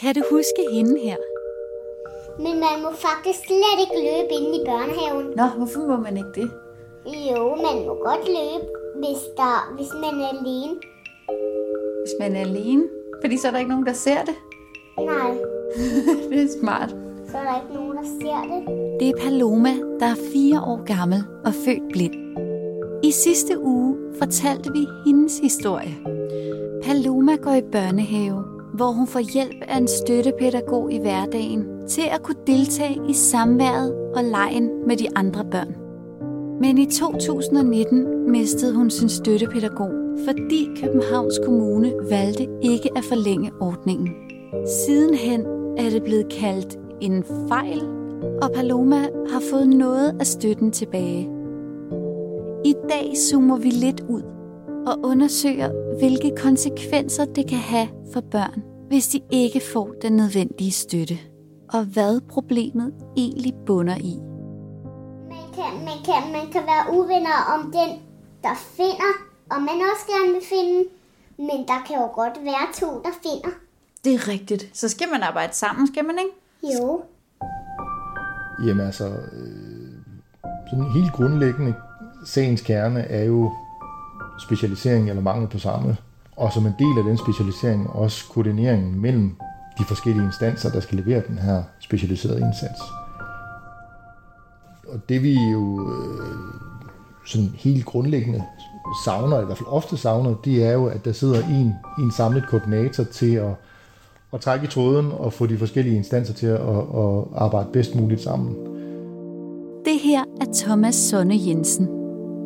Kan du huske hende her? Men man må faktisk slet ikke løbe inde i børnehaven. Nå, hvorfor må man ikke det? Jo, man må godt løbe, hvis, der, hvis man er alene. Hvis man er alene? Fordi så er der ikke nogen, der ser det. Nej, Det er smart. så er der ikke nogen, der ser det. Det er Paloma, der er fire år gammel og født blind. I sidste uge fortalte vi hendes historie. Paloma går i børnehave, hvor hun får hjælp af en støttepædagog i hverdagen til at kunne deltage i samværet og lejen med de andre børn. Men i 2019 mistede hun sin støttepædagog, fordi Københavns Kommune valgte ikke at forlænge ordningen. Sidenhen er det blevet kaldt en fejl, og Paloma har fået noget af støtten tilbage. I dag zoomer vi lidt ud og undersøger, hvilke konsekvenser det kan have for børn, hvis de ikke får den nødvendige støtte, og hvad problemet egentlig bunder i. Man kan, man kan, man kan være uvenner om den, der finder, og man også gerne vil finde. Men der kan jo godt være to, der finder. Det er rigtigt. Så skal man arbejde sammen, skal man ikke? Jo. Jamen altså, øh, sådan helt grundlæggende, sagens kerne er jo specialisering eller mangel på samme. Og som en del af den specialisering også koordineringen mellem de forskellige instanser, der skal levere den her specialiserede indsats. Og det vi jo øh, sådan helt grundlæggende savner, eller i hvert fald ofte savner, det er jo, at der sidder en, en samlet koordinator til at, at trække i tråden og få de forskellige instanser til at, at arbejde bedst muligt sammen. Det her er Thomas Sonne Jensen.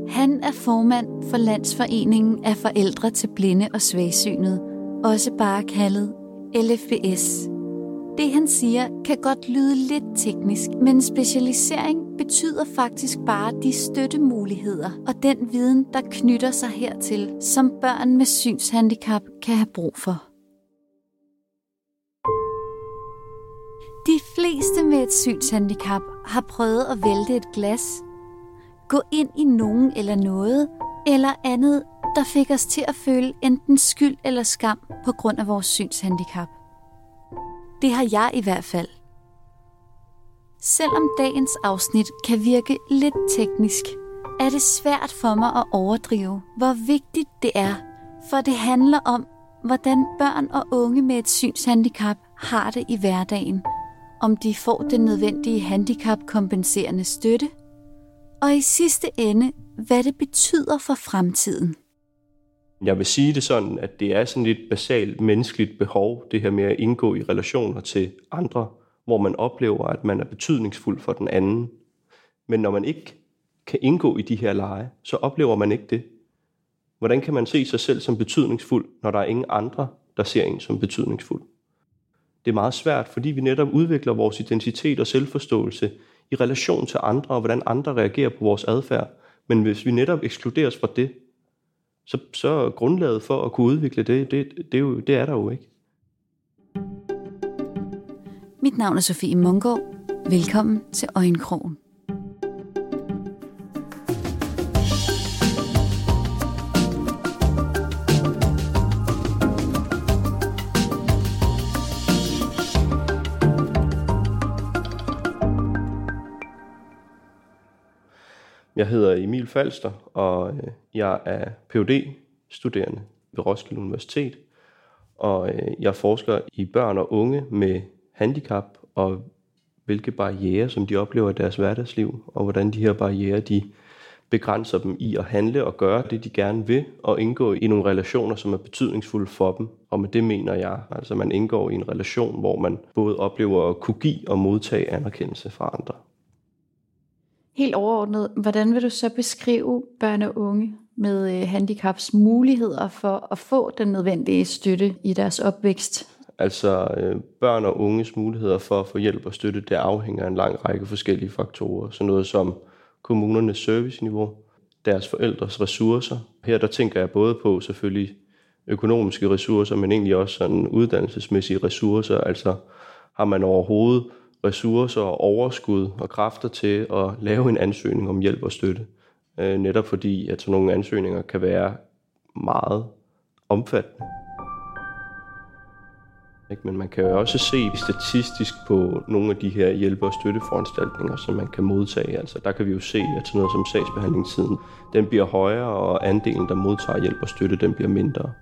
Han er formand for Landsforeningen af Forældre til Blinde og Svagsynede, også bare kaldet LFBS. Det han siger kan godt lyde lidt teknisk, men specialisering betyder faktisk bare de støttemuligheder og den viden, der knytter sig hertil, som børn med synshandicap kan have brug for. De fleste med et synshandicap har prøvet at vælte et glas, gå ind i nogen eller noget, eller andet, der fik os til at føle enten skyld eller skam på grund af vores synshandicap. Det har jeg i hvert fald. Selvom dagens afsnit kan virke lidt teknisk, er det svært for mig at overdrive, hvor vigtigt det er, for det handler om, hvordan børn og unge med et synshandicap har det i hverdagen, om de får den nødvendige handicapkompenserende støtte, og i sidste ende, hvad det betyder for fremtiden. Jeg vil sige det sådan, at det er sådan et basalt menneskeligt behov, det her med at indgå i relationer til andre, hvor man oplever, at man er betydningsfuld for den anden. Men når man ikke kan indgå i de her lege, så oplever man ikke det. Hvordan kan man se sig selv som betydningsfuld, når der er ingen andre, der ser en som betydningsfuld? Det er meget svært, fordi vi netop udvikler vores identitet og selvforståelse i relation til andre, og hvordan andre reagerer på vores adfærd. Men hvis vi netop ekskluderes fra det, så, så grundlaget for at kunne udvikle det, det, det, er jo, det er der jo ikke. Mit navn er Sofie Mungård. Velkommen til Øjenkrogen. Jeg hedder Emil Falster, og øh, jeg er phd studerende ved Roskilde Universitet. Og øh, jeg forsker i børn og unge med handicap, og hvilke barriere, som de oplever i deres hverdagsliv, og hvordan de her barriere, de begrænser dem i at handle og gøre det, de gerne vil, og indgå i nogle relationer, som er betydningsfulde for dem. Og med det mener jeg, altså man indgår i en relation, hvor man både oplever at kunne give og modtage anerkendelse fra andre. Helt overordnet, hvordan vil du så beskrive børn og unge med øh, handicaps muligheder for at få den nødvendige støtte i deres opvækst? Altså øh, børn og unges muligheder for at få hjælp og støtte, det afhænger af en lang række forskellige faktorer. Så noget som kommunernes serviceniveau, deres forældres ressourcer. Her der tænker jeg både på selvfølgelig økonomiske ressourcer, men egentlig også sådan uddannelsesmæssige ressourcer. Altså har man overhovedet ressourcer og overskud og kræfter til at lave en ansøgning om hjælp og støtte. Øh, netop fordi, at sådan nogle ansøgninger kan være meget omfattende. Men man kan jo også se statistisk på nogle af de her hjælp- og støtteforanstaltninger, som man kan modtage. Altså der kan vi jo se, at sådan noget som sagsbehandlingstiden, den bliver højere, og andelen, der modtager hjælp og støtte, den bliver mindre.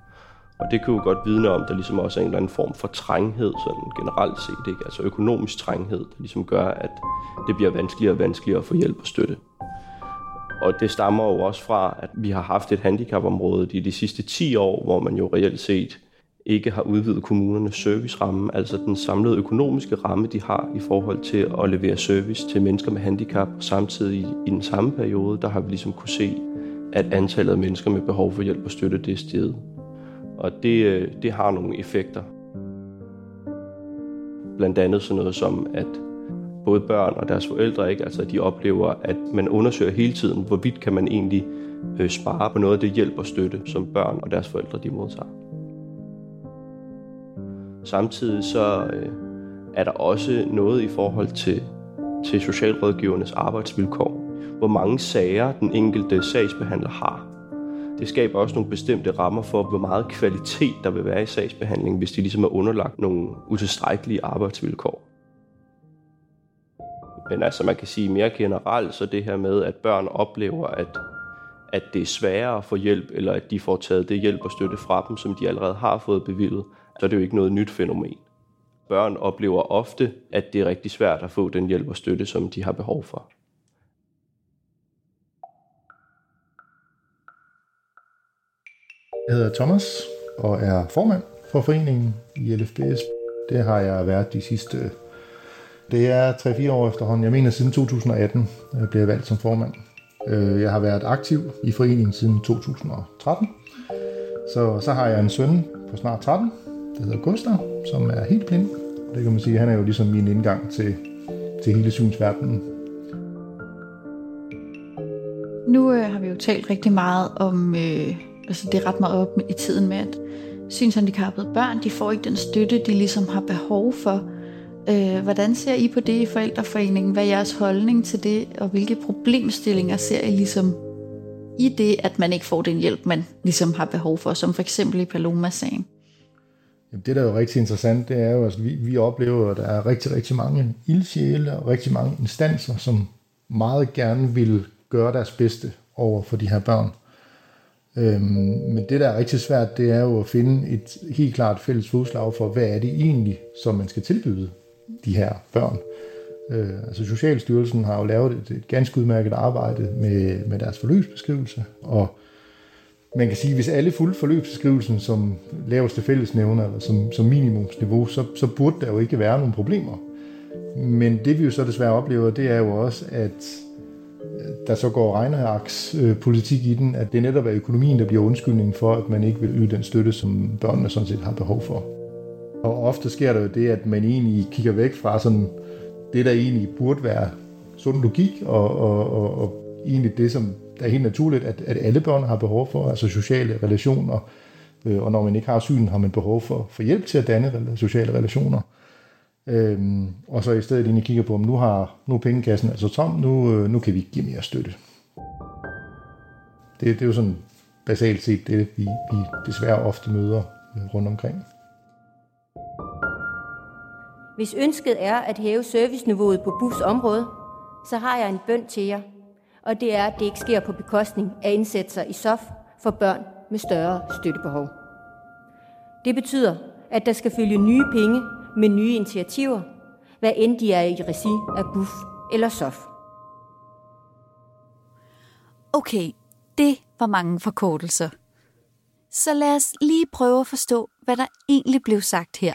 Og det kan jo godt vidne om, at der ligesom også er en eller anden form for trænghed, sådan generelt set, ikke? altså økonomisk trænghed, der ligesom gør, at det bliver vanskeligere og vanskeligere at få hjælp og støtte. Og det stammer jo også fra, at vi har haft et handicapområde i de sidste 10 år, hvor man jo reelt set ikke har udvidet kommunernes serviceramme, altså den samlede økonomiske ramme, de har i forhold til at levere service til mennesker med handicap. Samtidig i den samme periode, der har vi ligesom kunne se, at antallet af mennesker med behov for hjælp og støtte, det er steget. Og det, øh, det har nogle effekter. Blandt andet sådan noget som, at både børn og deres forældre, ikke? Altså, de oplever, at man undersøger hele tiden, hvorvidt kan man egentlig øh, spare på noget af det hjælp og støtte, som børn og deres forældre de modtager. Samtidig så øh, er der også noget i forhold til, til socialrådgivernes arbejdsvilkår. Hvor mange sager den enkelte sagsbehandler har. Det skaber også nogle bestemte rammer for, hvor meget kvalitet der vil være i sagsbehandlingen, hvis de ligesom er underlagt nogle utilstrækkelige arbejdsvilkår. Men altså man kan sige mere generelt, så det her med, at børn oplever, at, at det er sværere at få hjælp, eller at de får taget det hjælp og støtte fra dem, som de allerede har fået bevillet, så er det jo ikke noget nyt fænomen. Børn oplever ofte, at det er rigtig svært at få den hjælp og støtte, som de har behov for. Jeg hedder Thomas og er formand for foreningen i LFBS. Det har jeg været de sidste... Det er 3-4 år efterhånden. Jeg mener siden 2018 jeg blev jeg valgt som formand. Øh, jeg har været aktiv i foreningen siden 2013. Så, så har jeg en søn på snart 13, der hedder Gustav, som er helt blind. Det kan man sige, han er jo ligesom min indgang til, til hele synsverdenen. Nu øh, har vi jo talt rigtig meget om, øh, altså det er ret meget op i tiden med, at synshandicappede børn, de får ikke den støtte, de ligesom har behov for. Øh, hvordan ser I på det i forældreforeningen? Hvad er jeres holdning til det, og hvilke problemstillinger ser I ligesom i det, at man ikke får den hjælp, man ligesom har behov for, som for eksempel i Paloma-sagen? Det, der er jo rigtig interessant, det er jo, at altså, vi, vi oplever, at der er rigtig, rigtig mange ildsjæle og rigtig mange instanser, som meget gerne vil gøre deres bedste over for de her børn. Øhm, men det, der er rigtig svært, det er jo at finde et helt klart fælles fodslag for, hvad er det egentlig, som man skal tilbyde de her børn. Øh, altså Socialstyrelsen har jo lavet et, et ganske udmærket arbejde med, med deres forløbsbeskrivelse, og man kan sige, hvis alle fulgte forløbsbeskrivelsen som laveste fællesnævner, eller som, som minimumsniveau, så, så burde der jo ikke være nogen problemer. Men det vi jo så desværre oplever, det er jo også, at der så går regnehaks øh, politik i den, at det netop er økonomien, der bliver undskyldningen for, at man ikke vil yde den støtte, som børnene sådan set har behov for. Og ofte sker der jo det, at man egentlig kigger væk fra sådan det, der egentlig burde være sund logik, og, og, og, og egentlig det, som der er helt naturligt, at, at alle børn har behov for, altså sociale relationer, øh, og når man ikke har synen, har man behov for, for hjælp til at danne sociale relationer. Øhm, og så i stedet egentlig kigger på, om nu har nu er pengekassen altså tom, nu, øh, nu kan vi ikke give mere støtte. Det, det er jo sådan basalt set det, vi, vi desværre ofte møder øh, rundt omkring. Hvis ønsket er at hæve serviceniveauet på busområdet, så har jeg en bøn til jer, og det er, at det ikke sker på bekostning af indsatser i SOF for børn med større støttebehov. Det betyder, at der skal følge nye penge med nye initiativer, hvad end de er i regi af BUF eller SOF. Okay, det var mange forkortelser. Så lad os lige prøve at forstå, hvad der egentlig blev sagt her.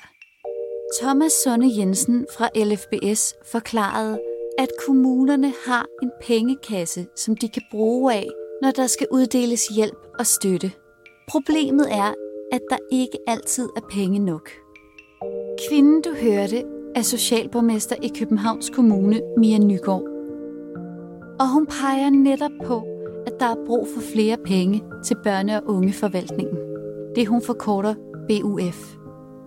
Thomas Sonne Jensen fra LFBS forklarede, at kommunerne har en pengekasse, som de kan bruge af, når der skal uddeles hjælp og støtte. Problemet er, at der ikke altid er penge nok. Kvinden, du hørte, er socialborgmester i Københavns Kommune, Mia Nygaard. Og hun peger netop på, at der er brug for flere penge til børne- og ungeforvaltningen. Det hun forkorter BUF.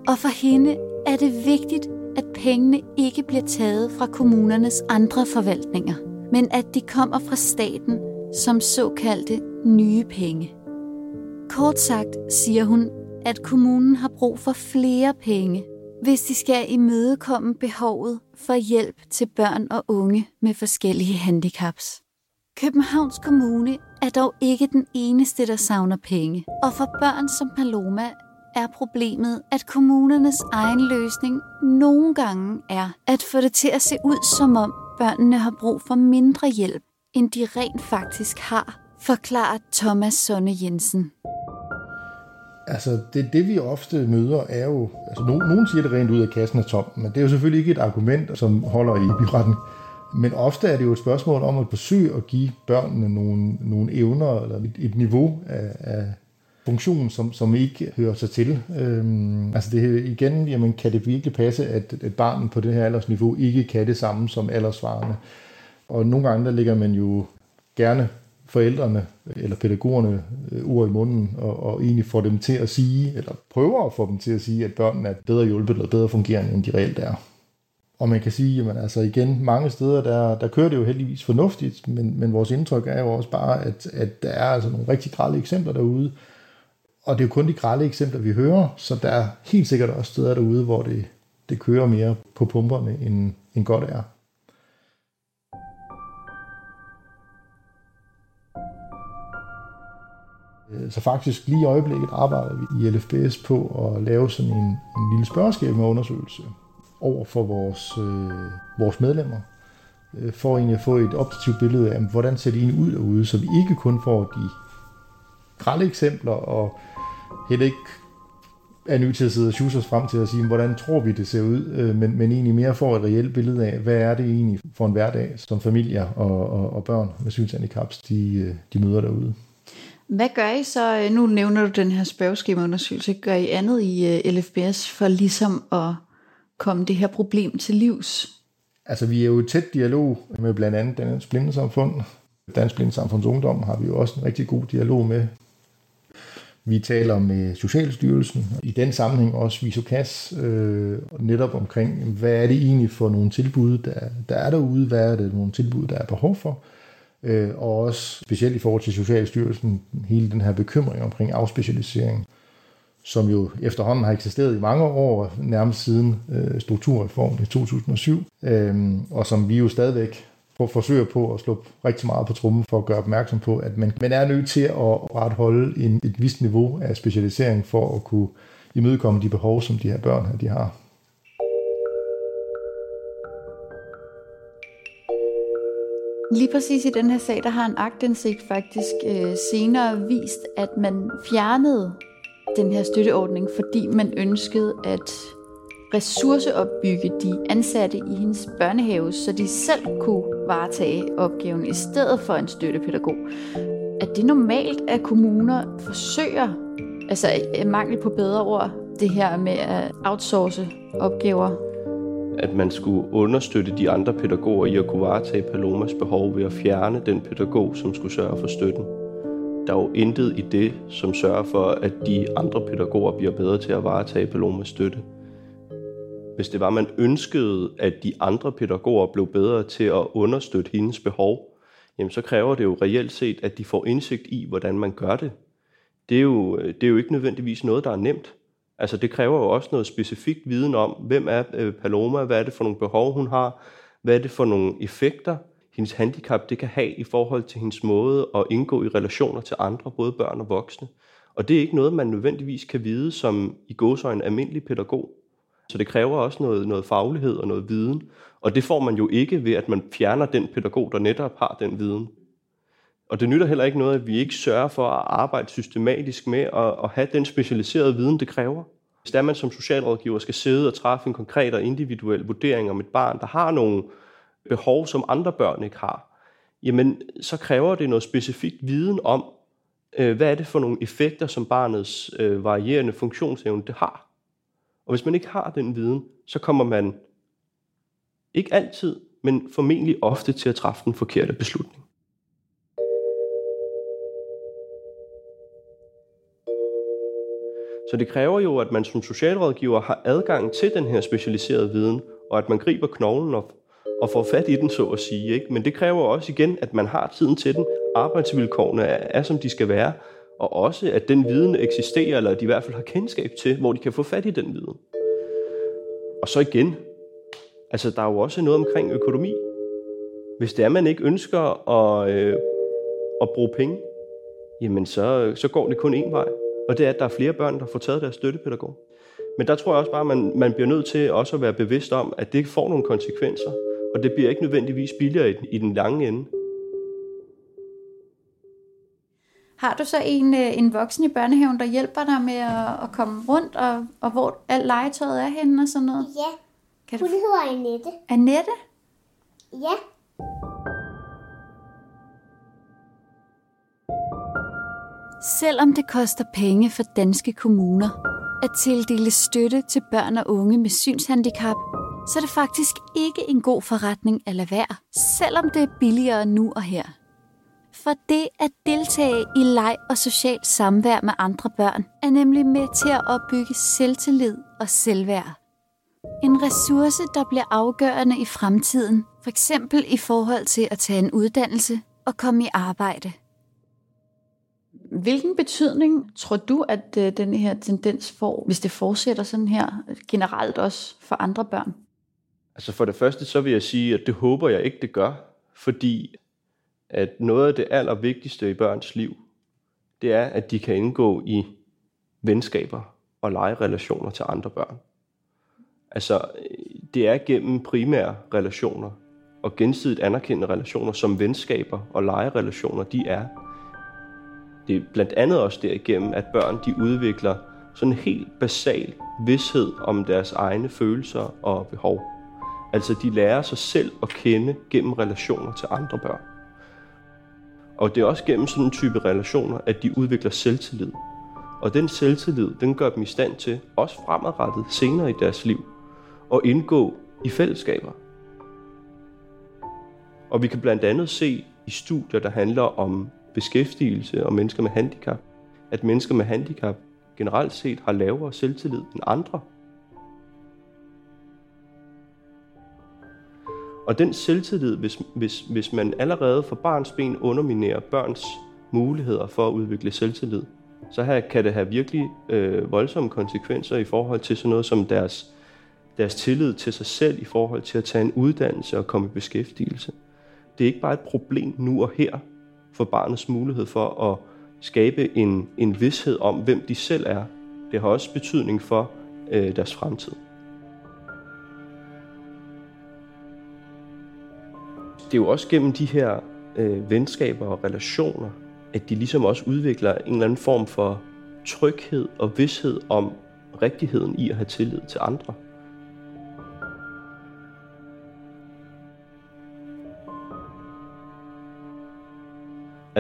Og for hende er det vigtigt, at pengene ikke bliver taget fra kommunernes andre forvaltninger, men at de kommer fra staten som såkaldte nye penge. Kort sagt siger hun, at kommunen har brug for flere penge, hvis de skal imødekomme behovet for hjælp til børn og unge med forskellige handicaps. Københavns Kommune er dog ikke den eneste, der savner penge. Og for børn som Paloma er problemet, at kommunernes egen løsning nogle gange er at få det til at se ud, som om børnene har brug for mindre hjælp, end de rent faktisk har, forklarer Thomas Sonne Jensen. Altså, det, det vi ofte møder er jo, altså no, nogen siger det rent ud at kassen er tom, men det er jo selvfølgelig ikke et argument, som holder i byretten. Men ofte er det jo et spørgsmål om at forsøge at give børnene nogle, nogle evner eller et, et niveau af, af funktion, som, som ikke hører sig til. Øhm, altså det igen, jamen, kan det virkelig passe, at et barn på det her aldersniveau ikke kan det samme som aldersvarende? Og nogle gange der ligger man jo gerne forældrene eller pædagogerne øh, ord i munden og, og egentlig får dem til at sige, eller prøver at få dem til at sige, at børnene er bedre hjulpet eller bedre fungerende, end de reelt er. Og man kan sige, jamen altså igen, mange steder, der, der kører det jo heldigvis fornuftigt, men, men vores indtryk er jo også bare, at, at der er altså nogle rigtig grælde eksempler derude, og det er jo kun de grælde eksempler, vi hører, så der er helt sikkert også steder derude, hvor det, det kører mere på pumperne, end, end godt er. Øh, så faktisk lige i øjeblikket arbejder vi i LFBS på at lave sådan en, en lille spørgeskema undersøgelse over for vores, øh, vores medlemmer, øh, for egentlig at få et objektivt billede af, hvordan ser det egentlig ud derude, så vi ikke kun får de grælde eksempler, og heller ikke er nødt til at sidde og sjuse os frem til at sige, hvordan tror vi, det ser ud, øh, men, men egentlig mere får et reelt billede af, hvad er det egentlig for en hverdag, som familier og, og, og børn med synshandicaps, de, øh, de møder derude. Hvad gør I så, øh, nu nævner du den her spørgeskemaundersøgelse, gør I andet i øh, LFBS for ligesom at komme det her problem til livs? Altså vi er jo i tæt dialog med blandt andet Dansk Blindesamfund. Dansk Blindesamfunds Ungdom har vi jo også en rigtig god dialog med. Vi taler med Socialstyrelsen, i den sammenhæng også Visokas, øh, netop omkring, hvad er det egentlig for nogle tilbud, der, der er derude, hvad er det nogle tilbud, der er behov for, øh, og også specielt i forhold til Socialstyrelsen, hele den her bekymring omkring afspecialisering, som jo efterhånden har eksisteret i mange år, nærmest siden øh, strukturreformen i 2007, øh, og som vi jo stadigvæk forsøger på at slå rigtig meget på trummen for at gøre opmærksom på, at man, man er nødt til at retholde en, et vist niveau af specialisering for at kunne imødekomme de behov, som de her børn her, de har. Lige præcis i den her sag, der har en agtindsigt faktisk øh, senere vist, at man fjernede den her støtteordning, fordi man ønskede at ressourceopbygge de ansatte i hendes børnehave, så de selv kunne varetage opgaven i stedet for en støttepædagog. Er det normalt, at kommuner forsøger, altså mangel på bedre ord, det her med at outsource opgaver? At man skulle understøtte de andre pædagoger i at kunne varetage Palomas behov ved at fjerne den pædagog, som skulle sørge for støtten. Der er jo intet i det, som sørger for, at de andre pædagoger bliver bedre til at varetage Palomas støtte hvis det var, man ønskede, at de andre pædagoger blev bedre til at understøtte hendes behov, jamen så kræver det jo reelt set, at de får indsigt i, hvordan man gør det. Det er jo, øh, det er jo ikke nødvendigvis noget, der er nemt. Altså det kræver jo også noget specifikt viden om, hvem er øh, Paloma, hvad er det for nogle behov, hun har, hvad er det for nogle effekter, hendes handicap det kan have i forhold til hendes måde at indgå i relationer til andre, både børn og voksne. Og det er ikke noget, man nødvendigvis kan vide som i gåsøjne almindelig pædagog. Så det kræver også noget, noget faglighed og noget viden. Og det får man jo ikke ved, at man fjerner den pædagog, der netop har den viden. Og det nytter heller ikke noget, at vi ikke sørger for at arbejde systematisk med at, at have den specialiserede viden, det kræver. Hvis der man som socialrådgiver skal sidde og træffe en konkret og individuel vurdering om et barn, der har nogle behov, som andre børn ikke har, jamen så kræver det noget specifik viden om, øh, hvad er det for nogle effekter, som barnets øh, varierende funktionsevne det har. Og hvis man ikke har den viden, så kommer man ikke altid, men formentlig ofte til at træffe den forkerte beslutning. Så det kræver jo, at man som socialrådgiver har adgang til den her specialiserede viden, og at man griber knoglen og, og får fat i den, så at sige. Ikke? Men det kræver også igen, at man har tiden til den. Arbejdsvilkårene er, er, som de skal være, og også at den viden eksisterer, eller at de i hvert fald har kendskab til, hvor de kan få fat i den viden. Og så igen, altså der er jo også noget omkring økonomi. Hvis det er, man ikke ønsker at, øh, at bruge penge, jamen så, så går det kun én vej. Og det er, at der er flere børn, der får taget deres støttepædagog. Men der tror jeg også bare, at man, man bliver nødt til også at være bevidst om, at det får nogle konsekvenser. Og det bliver ikke nødvendigvis billigere i, i den lange ende. Har du så en, øh, en voksen i børnehaven, der hjælper dig med at, at komme rundt, og, og hvor alt legetøjet er henne og sådan noget? Ja, Kan hun du... hedder Annette. Annette? Ja, Selvom det koster penge for danske kommuner at tildele støtte til børn og unge med synshandicap, så er det faktisk ikke en god forretning at lade være, selvom det er billigere nu og her. For det at deltage i leg og socialt samvær med andre børn er nemlig med til at opbygge selvtillid og selvværd. En ressource, der bliver afgørende i fremtiden, for eksempel i forhold til at tage en uddannelse og komme i arbejde. Hvilken betydning tror du, at øh, den her tendens får, hvis det fortsætter sådan her generelt også for andre børn? Altså for det første, så vil jeg sige, at det håber jeg ikke, det gør. Fordi at noget af det allervigtigste i børns liv, det er, at de kan indgå i venskaber og legerelationer til andre børn. Altså, det er gennem primære relationer og gensidigt anerkendende relationer, som venskaber og legerelationer, de er. Det er blandt andet også derigennem, at børn de udvikler sådan en helt basal vidshed om deres egne følelser og behov. Altså, de lærer sig selv at kende gennem relationer til andre børn. Og det er også gennem sådan en type relationer, at de udvikler selvtillid. Og den selvtillid, den gør dem i stand til, også fremadrettet senere i deres liv, at indgå i fællesskaber. Og vi kan blandt andet se i studier, der handler om beskæftigelse og mennesker med handicap, at mennesker med handicap generelt set har lavere selvtillid end andre. Og den selvtillid, hvis, hvis, hvis man allerede fra barns ben underminerer børns muligheder for at udvikle selvtillid, så her kan det have virkelig øh, voldsomme konsekvenser i forhold til sådan noget som deres, deres tillid til sig selv i forhold til at tage en uddannelse og komme i beskæftigelse. Det er ikke bare et problem nu og her for barnets mulighed for at skabe en, en vidshed om, hvem de selv er. Det har også betydning for øh, deres fremtid. det er jo også gennem de her øh, venskaber og relationer, at de ligesom også udvikler en eller anden form for tryghed og vidshed om rigtigheden i at have tillid til andre.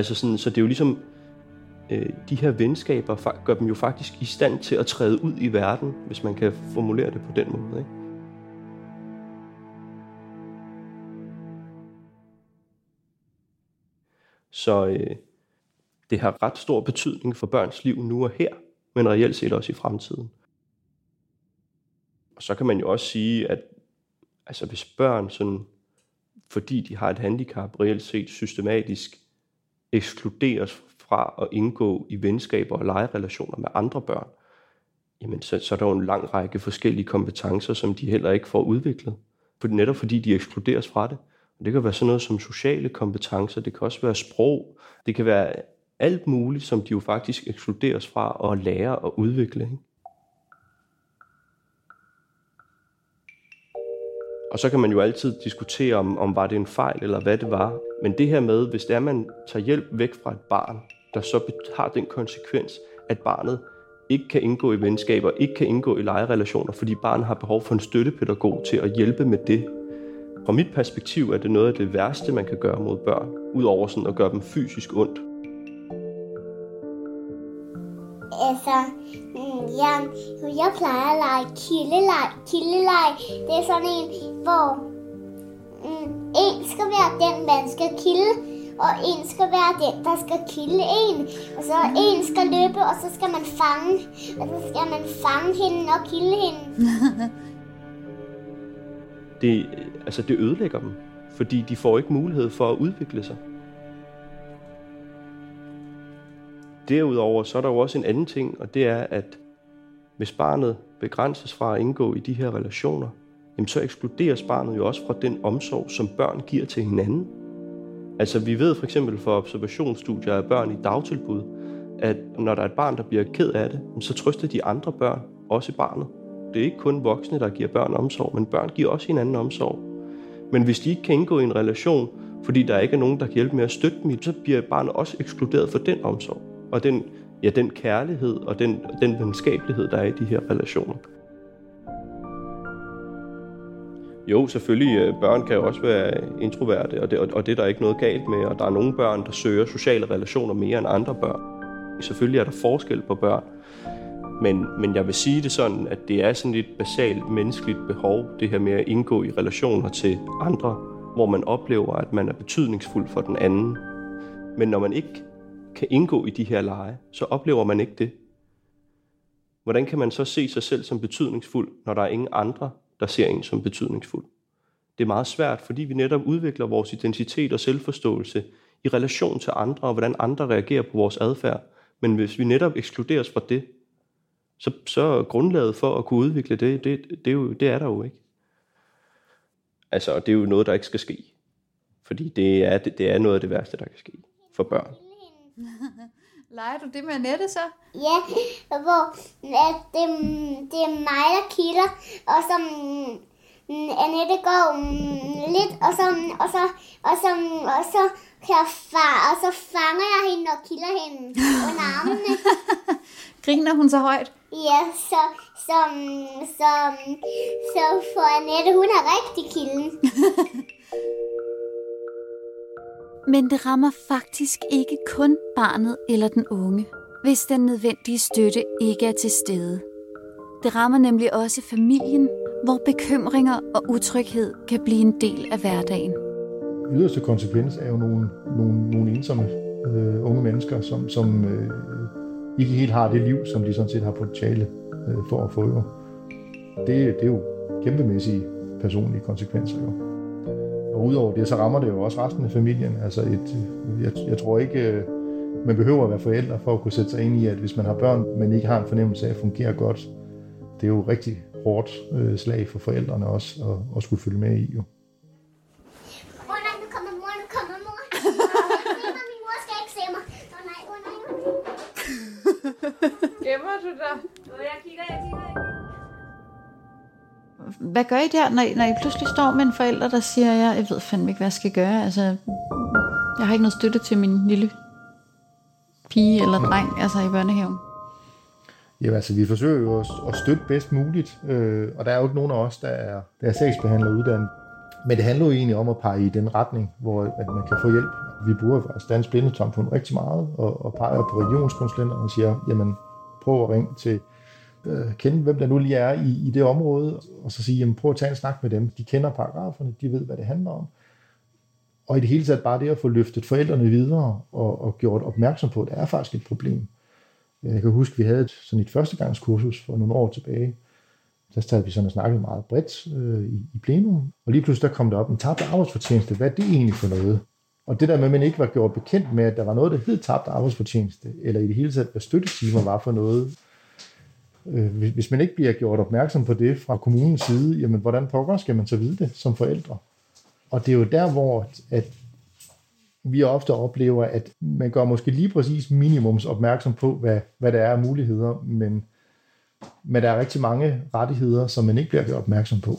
Altså sådan, så det er jo ligesom, øh, de her venskaber gør dem jo faktisk i stand til at træde ud i verden, hvis man kan formulere det på den måde. Ikke? Så øh, det har ret stor betydning for børns liv nu og her, men reelt set også i fremtiden. Og så kan man jo også sige, at altså hvis børn, sådan, fordi de har et handicap, reelt set systematisk ekskluderes fra at indgå i venskaber og legerelationer med andre børn, jamen så, så er der jo en lang række forskellige kompetencer, som de heller ikke får udviklet. For netop fordi de ekskluderes fra det. Det kan være sådan noget som sociale kompetencer, det kan også være sprog, det kan være alt muligt, som de jo faktisk ekskluderes fra at lære og udvikle. Ikke? Og så kan man jo altid diskutere, om, om var det en fejl, eller hvad det var. Men det her med, hvis det er, man tager hjælp væk fra et barn, der så har den konsekvens, at barnet ikke kan indgå i venskaber, ikke kan indgå i legerelationer, fordi barnet har behov for en støttepædagog til at hjælpe med det, fra mit perspektiv er det noget af det værste, man kan gøre mod børn, udover sådan at gøre dem fysisk ondt. Altså, mm, ja, jeg plejer at lege kildeleg. Kildeleg, det er sådan en, hvor skal være den, man skal kilde, og en skal være den, der skal kilde en. Og så en skal løbe, og så skal man fange, og så skal man fange hende og kilde hende. det, altså det ødelægger dem, fordi de får ikke mulighed for at udvikle sig. Derudover så er der jo også en anden ting, og det er, at Hvis barnet begrænses fra at indgå i de her relationer, jamen så ekskluderes barnet jo også fra den omsorg, som børn giver til hinanden. Altså vi ved for eksempel fra observationsstudier af børn i dagtilbud, at når der er et barn, der bliver ked af det, så trøster de andre børn også barnet. Det er ikke kun voksne, der giver børn omsorg, men børn giver også hinanden omsorg. Men hvis de ikke kan indgå i en relation, fordi der ikke er nogen, der kan hjælpe med at støtte dem, så bliver barnet også ekskluderet for den omsorg. Og den, ja, den kærlighed og den, den venskabelighed, der er i de her relationer. Jo, selvfølgelig. Øh, børn kan jo også være introverte, og det, og det er der ikke noget galt med. Og der er nogle børn, der søger sociale relationer mere end andre børn. Selvfølgelig er der forskel på børn. Men, men jeg vil sige det sådan, at det er sådan et basalt menneskeligt behov, det her med at indgå i relationer til andre, hvor man oplever, at man er betydningsfuld for den anden. Men når man ikke kan indgå i de her lege, så oplever man ikke det. Hvordan kan man så se sig selv som betydningsfuld, når der er ingen andre, der ser en som betydningsfuld? Det er meget svært, fordi vi netop udvikler vores identitet og selvforståelse i relation til andre, og hvordan andre reagerer på vores adfærd. Men hvis vi netop ekskluderes fra det, så, så grundlaget for at kunne udvikle det, det, det, er jo, det er der jo ikke. Altså, det er jo noget, der ikke skal ske. Fordi det er, det, det er noget af det værste, der kan ske for børn. Leger du det med Annette så? Ja, hvor at det, det er mig, der kilder, og så mm, Annette går mm, lidt, og så, og så, og så, og så jeg far, og så fanger jeg hende og kilder hende under armene. Griner hun så højt? Ja, så, så, så, så for Annette, hun er rigtig kilden. Men det rammer faktisk ikke kun barnet eller den unge, hvis den nødvendige støtte ikke er til stede. Det rammer nemlig også familien, hvor bekymringer og utryghed kan blive en del af hverdagen. Yderste konsekvens er jo nogle, nogle, nogle ensomme øh, unge mennesker, som, som øh, ikke helt har det liv, som de sådan set har potentiale øh, for at få. Jo. Det, det er jo kæmpemæssige personlige konsekvenser. Jo. Og udover det, så rammer det jo også resten af familien. Altså et, jeg, jeg tror ikke, øh, man behøver at være forældre for at kunne sætte sig ind i, at hvis man har børn, men ikke har en fornemmelse af at fungere godt, det er jo rigtig hårdt øh, slag for forældrene også at, at skulle følge med i. Jo. Gemmer du dig? Jeg kigger, jeg kigger. Hvad gør I der, når I, når I pludselig står med en forælder, der siger, jeg, jeg ved fandme ikke, hvad jeg skal gøre. Altså, jeg har ikke noget støtte til min lille pige eller dreng, altså i børnehaven. Ja, altså vi forsøger jo at støtte bedst muligt, øh, og der er jo ikke nogen af os, der er, der er sagsbehandler uddannet. Men det handler jo egentlig om at pege i den retning, hvor at man kan få hjælp. Vi bruger faktisk Dansk Blindesamfund rigtig meget, og, og peger på regionskonsulenterne og siger, jamen prøv at ringe til øh, kende, hvem der nu lige er i, i det område, og så sige, jamen prøv at tage en snak med dem. De kender paragraferne, de ved, hvad det handler om. Og i det hele taget bare det at få løftet forældrene videre og, og gjort opmærksom på, at det er faktisk et problem. Øh, jeg kan huske, at vi havde et, sådan et førstegangskursus for nogle år tilbage. Der sad vi sådan og snakkede meget bredt øh, i, i plenum, og lige pludselig der kom der op en tabt arbejdsfortjeneste. Hvad er det egentlig for noget? Og det der med, at man ikke var gjort bekendt med, at der var noget, der hed tabt arbejdsfortjeneste, eller i det hele taget, hvad støttetimer var for noget, hvis man ikke bliver gjort opmærksom på det fra kommunens side, jamen hvordan pokker skal man så vide det som forældre? Og det er jo der, hvor at vi ofte oplever, at man gør måske lige præcis minimums opmærksom på, hvad, hvad der er af muligheder, men, men der er rigtig mange rettigheder, som man ikke bliver gjort opmærksom på.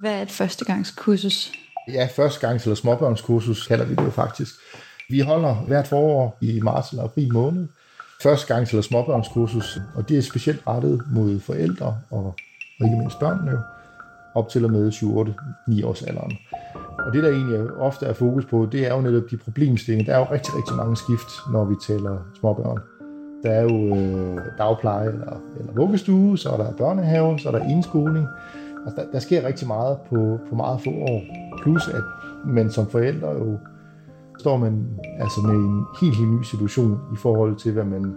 Hvad er et førstegangskursus? Ja, førstegangs- eller småbørnskursus kalder vi det faktisk. Vi holder hvert forår i marts eller april måned, første gang eller småbørnskursus, og det er specielt rettet mod forældre og, og ikke mindst børnene jo, op til og med 7-8-9 års alderen. Og det, der egentlig ofte er fokus på, det er jo netop de problemstillinger. Der er jo rigtig, rigtig mange skift, når vi taler småbørn. Der er jo øh, dagpleje eller, eller vuggestue, så er der børnehave, så er der indskoling. Altså, der, der sker rigtig meget på, på meget få år. Plus at man som forældre jo står man altså med en helt, helt ny situation i forhold til, hvad man,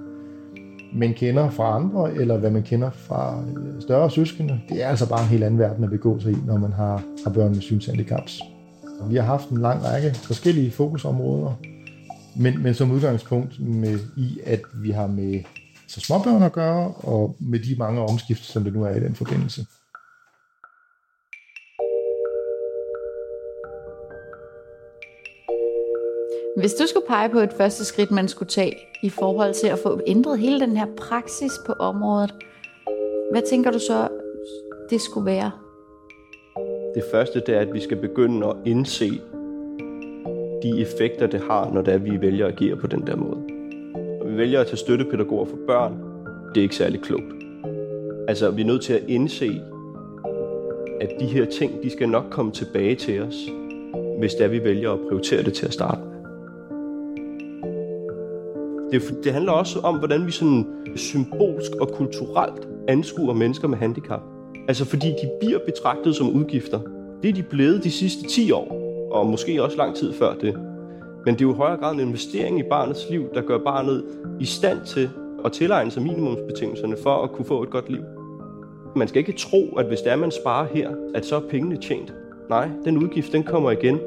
man kender fra andre, eller hvad man kender fra øh, større søskende. Det er altså bare en helt anden verden at begå sig i, når man har, har børn med synshandicaps. Vi har haft en lang række forskellige fokusområder, men, men som udgangspunkt med, i, at vi har med så småbørn at gøre, og med de mange omskift, som det nu er i den forbindelse. Hvis du skulle pege på et første skridt, man skulle tage i forhold til at få ændret hele den her praksis på området, hvad tænker du så, det skulle være? Det første det er, at vi skal begynde at indse de effekter, det har, når det er, vi vælger at agere på den der måde. Når vi vælger at tage støttepædagoger for børn, det er ikke særlig klogt. Altså, vi er nødt til at indse, at de her ting, de skal nok komme tilbage til os, hvis det er, vi vælger at prioritere det til at starte. Det, det handler også om, hvordan vi sådan symbolsk og kulturelt anskuer mennesker med handicap. Altså fordi de bliver betragtet som udgifter. Det er de blevet de sidste 10 år, og måske også lang tid før det. Men det er jo i højere grad en investering i barnets liv, der gør barnet i stand til at tilegne sig minimumsbetingelserne for at kunne få et godt liv. Man skal ikke tro, at hvis det er, man sparer her, at så er pengene tjent. Nej, den udgift, den kommer igen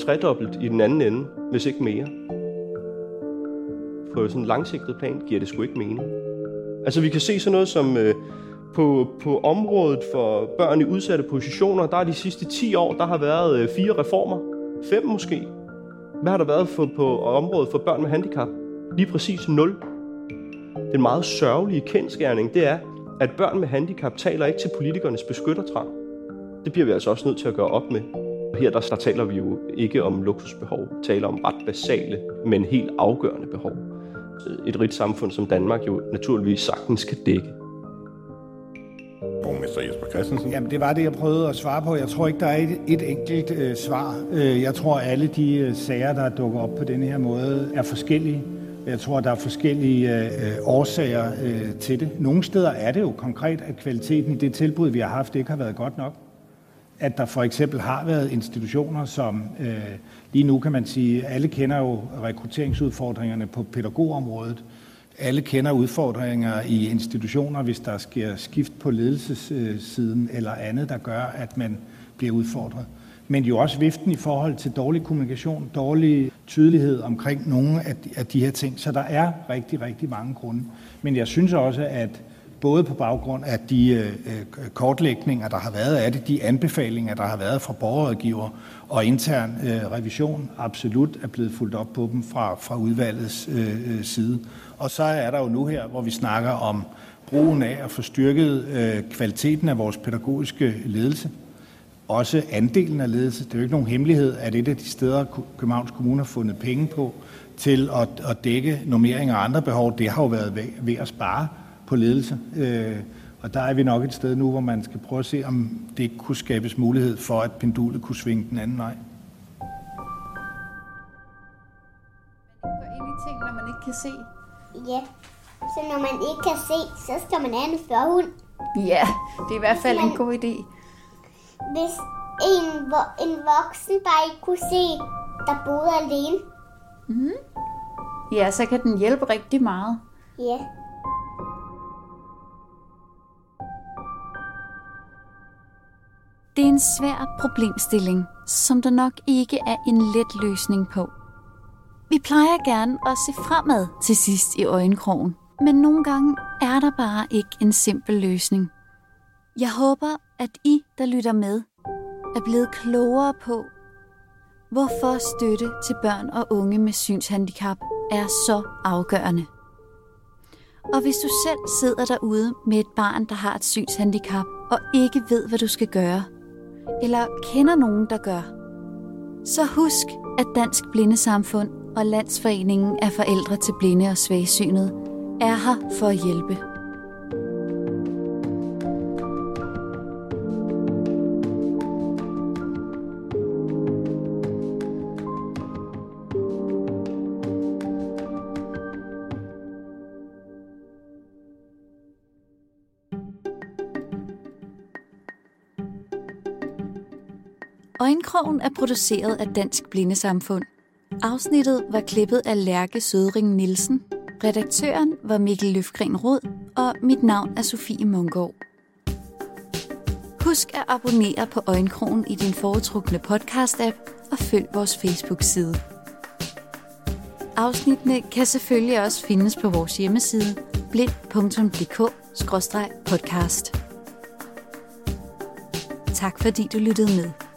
tredobbelt i den anden ende, hvis ikke mere på sådan en langsigtet plan, giver det sgu ikke mening. Altså vi kan se sådan noget som øh, på, på området for børn i udsatte positioner, der er de sidste 10 år, der har været øh, fire reformer. Fem måske. Hvad har der været for, på området for børn med handicap? Lige præcis 0. Den meget sørgelige kendskærning, det er, at børn med handicap taler ikke til politikernes beskyttertrang. Det bliver vi altså også nødt til at gøre op med. Her der, der taler vi jo ikke om luksusbehov, vi taler om ret basale, men helt afgørende behov et rigt samfund som Danmark jo naturligvis sagtens kan dække. Borgmester Jesper Christensen. Jamen, det var det, jeg prøvede at svare på. Jeg tror ikke, der er et, et enkelt øh, svar. Øh, jeg tror, alle de øh, sager, der dukker op på denne her måde, er forskellige. Jeg tror, der er forskellige øh, øh, årsager øh, til det. Nogle steder er det jo konkret, at kvaliteten i det tilbud, vi har haft, ikke har været godt nok. At der for eksempel har været institutioner, som øh, Lige nu kan man sige, alle kender jo rekrutteringsudfordringerne på pædagogområdet. Alle kender udfordringer i institutioner, hvis der sker skift på ledelsessiden eller andet, der gør, at man bliver udfordret. Men jo også viften i forhold til dårlig kommunikation, dårlig tydelighed omkring nogle af de her ting. Så der er rigtig, rigtig mange grunde. Men jeg synes også, at både på baggrund af de øh, øh, kortlægninger, der har været af det, de anbefalinger, der har været fra borgerrådgiver og intern øh, revision, absolut er blevet fuldt op på dem fra, fra udvalgets øh, øh, side. Og så er der jo nu her, hvor vi snakker om brugen af at få styrket øh, kvaliteten af vores pædagogiske ledelse. Også andelen af ledelse. Det er jo ikke nogen hemmelighed, at et af de steder, Københavns Kommune har fundet penge på til at, at dække normering og andre behov, det har jo været ved, ved at spare på ledelse. Øh, og der er vi nok et sted nu, hvor man skal prøve at se, om det ikke kunne skabes mulighed for, at pendulet kunne svinge den anden vej. Man ting, når man ikke kan se. Ja, så når man ikke kan se, så skal man have en førhund. Ja, det er i hvert fald en god idé. Hvis en, en voksen bare ikke kunne se, der boede alene. Mm. Ja, så kan den hjælpe rigtig meget. Ja. Det er en svær problemstilling, som der nok ikke er en let løsning på. Vi plejer gerne at se fremad til sidst i øjenkrogen, men nogle gange er der bare ikke en simpel løsning. Jeg håber, at I, der lytter med, er blevet klogere på, hvorfor støtte til børn og unge med synshandicap er så afgørende. Og hvis du selv sidder derude med et barn, der har et synshandicap, og ikke ved, hvad du skal gøre, eller kender nogen, der gør, så husk, at Dansk Blindesamfund og Landsforeningen af Forældre til Blinde og Svagsynede er her for at hjælpe. Øjenkrogen er produceret af Dansk Blindesamfund. Afsnittet var klippet af Lærke Sødring Nielsen. Redaktøren var Mikkel Løfgren Rod, og mit navn er Sofie Mungård. Husk at abonnere på Øjenkrogen i din foretrukne podcast-app og følg vores Facebook-side. Afsnittene kan selvfølgelig også findes på vores hjemmeside blind.dk-podcast. Tak fordi du lyttede med.